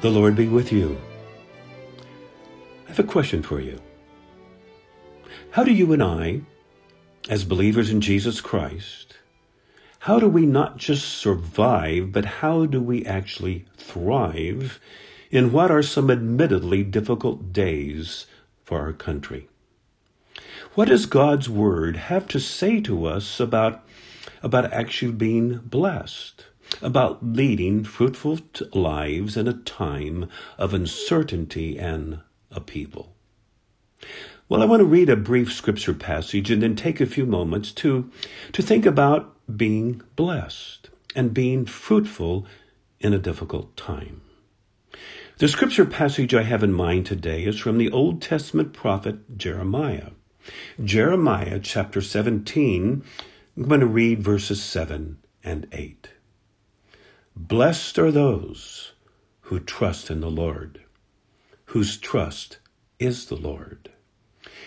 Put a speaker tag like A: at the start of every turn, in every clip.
A: The Lord be with you. I have a question for you. How do you and I, as believers in Jesus Christ, how do we not just survive, but how do we actually thrive in what are some admittedly difficult days for our country? What does God's Word have to say to us about, about actually being blessed? About leading fruitful lives in a time of uncertainty and upheaval. Well, I want to read a brief scripture passage and then take a few moments to, to think about being blessed and being fruitful in a difficult time. The scripture passage I have in mind today is from the Old Testament prophet Jeremiah. Jeremiah chapter 17, I'm going to read verses 7 and 8. Blessed are those who trust in the Lord, whose trust is the Lord.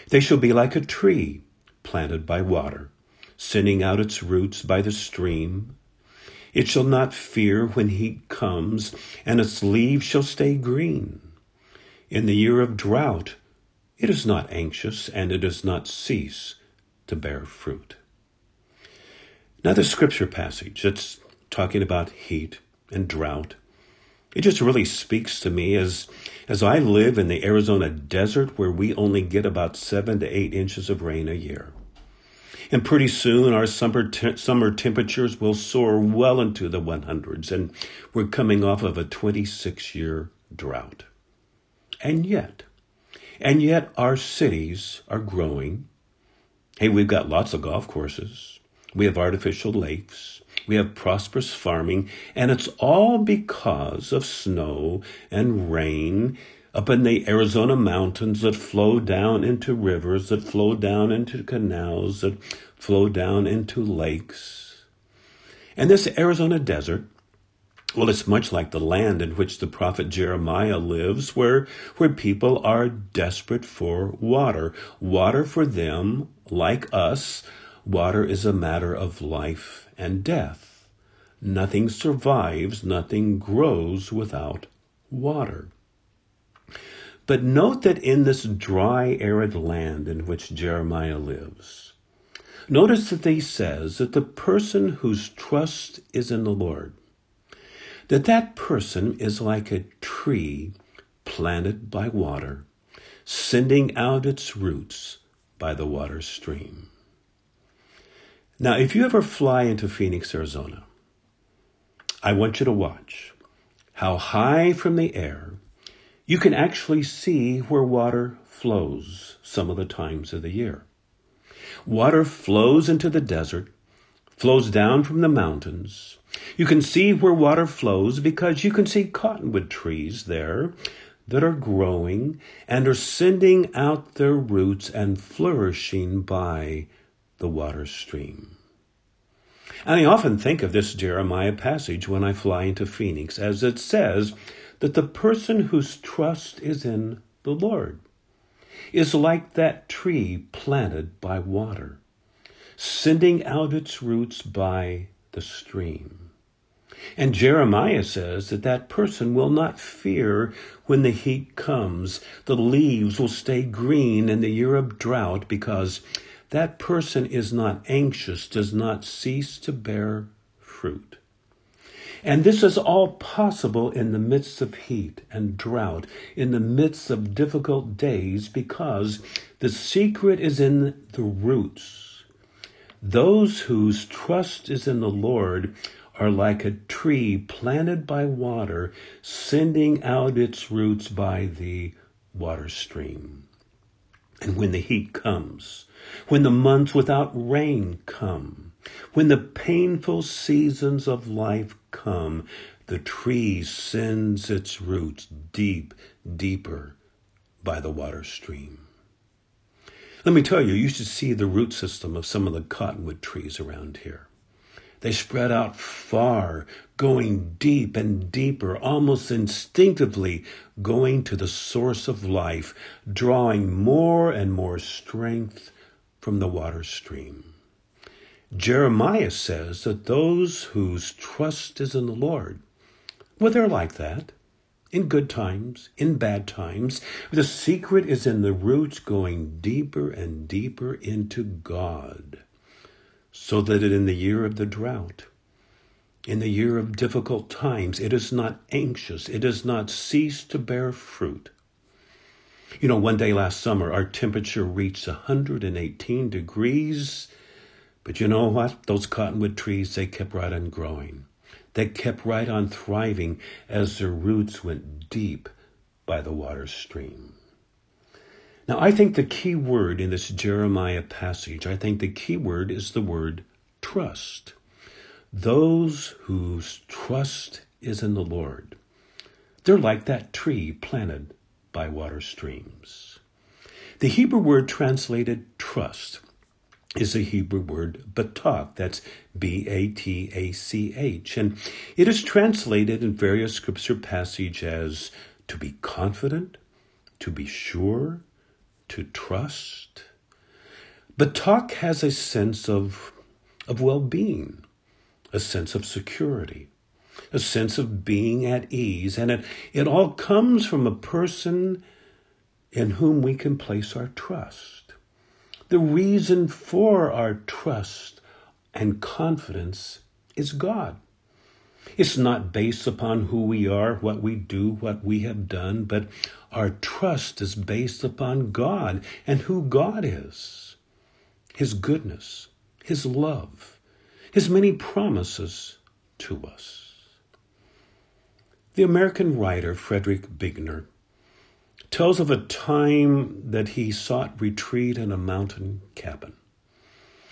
A: They shall be like a tree planted by water, sending out its roots by the stream. It shall not fear when heat comes, and its leaves shall stay green. In the year of drought, it is not anxious, and it does not cease to bear fruit. Now, the scripture passage, it's talking about heat and drought. It just really speaks to me as as I live in the Arizona desert where we only get about 7 to 8 inches of rain a year. And pretty soon our summer te- summer temperatures will soar well into the 100s and we're coming off of a 26 year drought. And yet, and yet our cities are growing. Hey, we've got lots of golf courses. We have artificial lakes. We have prosperous farming, and it's all because of snow and rain up in the Arizona mountains that flow down into rivers, that flow down into canals, that flow down into lakes. And this Arizona desert, well, it's much like the land in which the prophet Jeremiah lives, where, where people are desperate for water. Water for them, like us, water is a matter of life and death. Nothing survives, nothing grows without water. But note that in this dry, arid land in which Jeremiah lives, notice that he says that the person whose trust is in the Lord, that that person is like a tree planted by water, sending out its roots by the water stream. Now, if you ever fly into Phoenix, Arizona, I want you to watch how high from the air you can actually see where water flows some of the times of the year. Water flows into the desert, flows down from the mountains. You can see where water flows because you can see cottonwood trees there that are growing and are sending out their roots and flourishing by the water stream. And I often think of this Jeremiah passage when I fly into Phoenix, as it says that the person whose trust is in the Lord is like that tree planted by water, sending out its roots by the stream. And Jeremiah says that that person will not fear when the heat comes. The leaves will stay green in the year of drought because that person is not anxious, does not cease to bear fruit. And this is all possible in the midst of heat and drought, in the midst of difficult days, because the secret is in the roots. Those whose trust is in the Lord are like a tree planted by water, sending out its roots by the water stream. And when the heat comes, when the months without rain come, when the painful seasons of life come, the tree sends its roots deep, deeper by the water stream. Let me tell you, you should see the root system of some of the cottonwood trees around here. They spread out far, going deep and deeper, almost instinctively going to the source of life, drawing more and more strength from the water stream. Jeremiah says that those whose trust is in the Lord, well, they're like that. in good times, in bad times. The secret is in the roots going deeper and deeper into God, so that in the year of the drought, in the year of difficult times, it is not anxious, it does not cease to bear fruit. You know, one day last summer, our temperature reached 118 degrees. But you know what? Those cottonwood trees, they kept right on growing. They kept right on thriving as their roots went deep by the water stream. Now, I think the key word in this Jeremiah passage, I think the key word is the word trust. Those whose trust is in the Lord, they're like that tree planted by water streams. The Hebrew word translated trust is the Hebrew word batach. That's B A T A C H. And it is translated in various scripture passages as to be confident, to be sure, to trust. Batach has a sense of, of well being, a sense of security, a sense of being at ease. And it, it all comes from a person in whom we can place our trust. The reason for our trust and confidence is God. It's not based upon who we are, what we do, what we have done, but our trust is based upon God and who God is, His goodness, His love, His many promises to us. The American writer Frederick Buechner tells of a time that he sought retreat in a mountain cabin.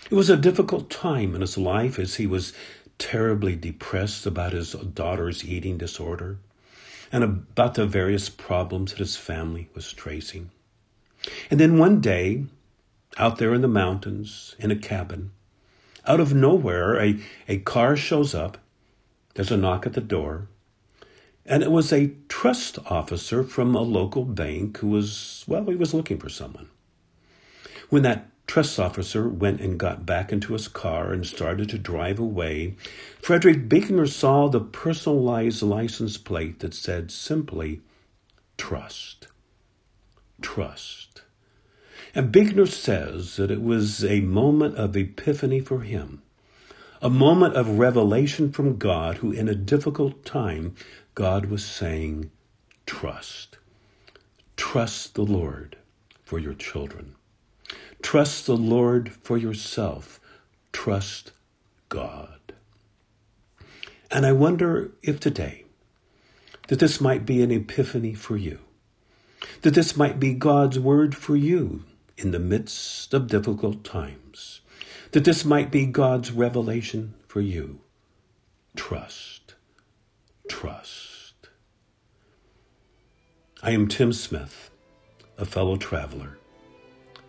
A: It was a difficult time in his life as he was terribly depressed about his daughter's eating disorder and about the various problems that his family was tracing. And then one day, out there in the mountains, in a cabin, out of nowhere, a, a car shows up. There's a knock at the door. And it was a trust officer from a local bank who was, well, he was looking for someone. When that trust officer went and got back into his car and started to drive away, Frederick Buechner saw the personalized license plate that said simply, Trust. Trust. And Buechner says that it was a moment of epiphany for him, a moment of revelation from God, who in a difficult time God was saying, trust. Trust the Lord for your children. Trust the Lord for yourself. Trust God. And I wonder if today that this might be an epiphany for you, that this might be God's word for you in the midst of difficult times, that this might be God's revelation for you. Trust trust. I am Tim Smith, a fellow traveler.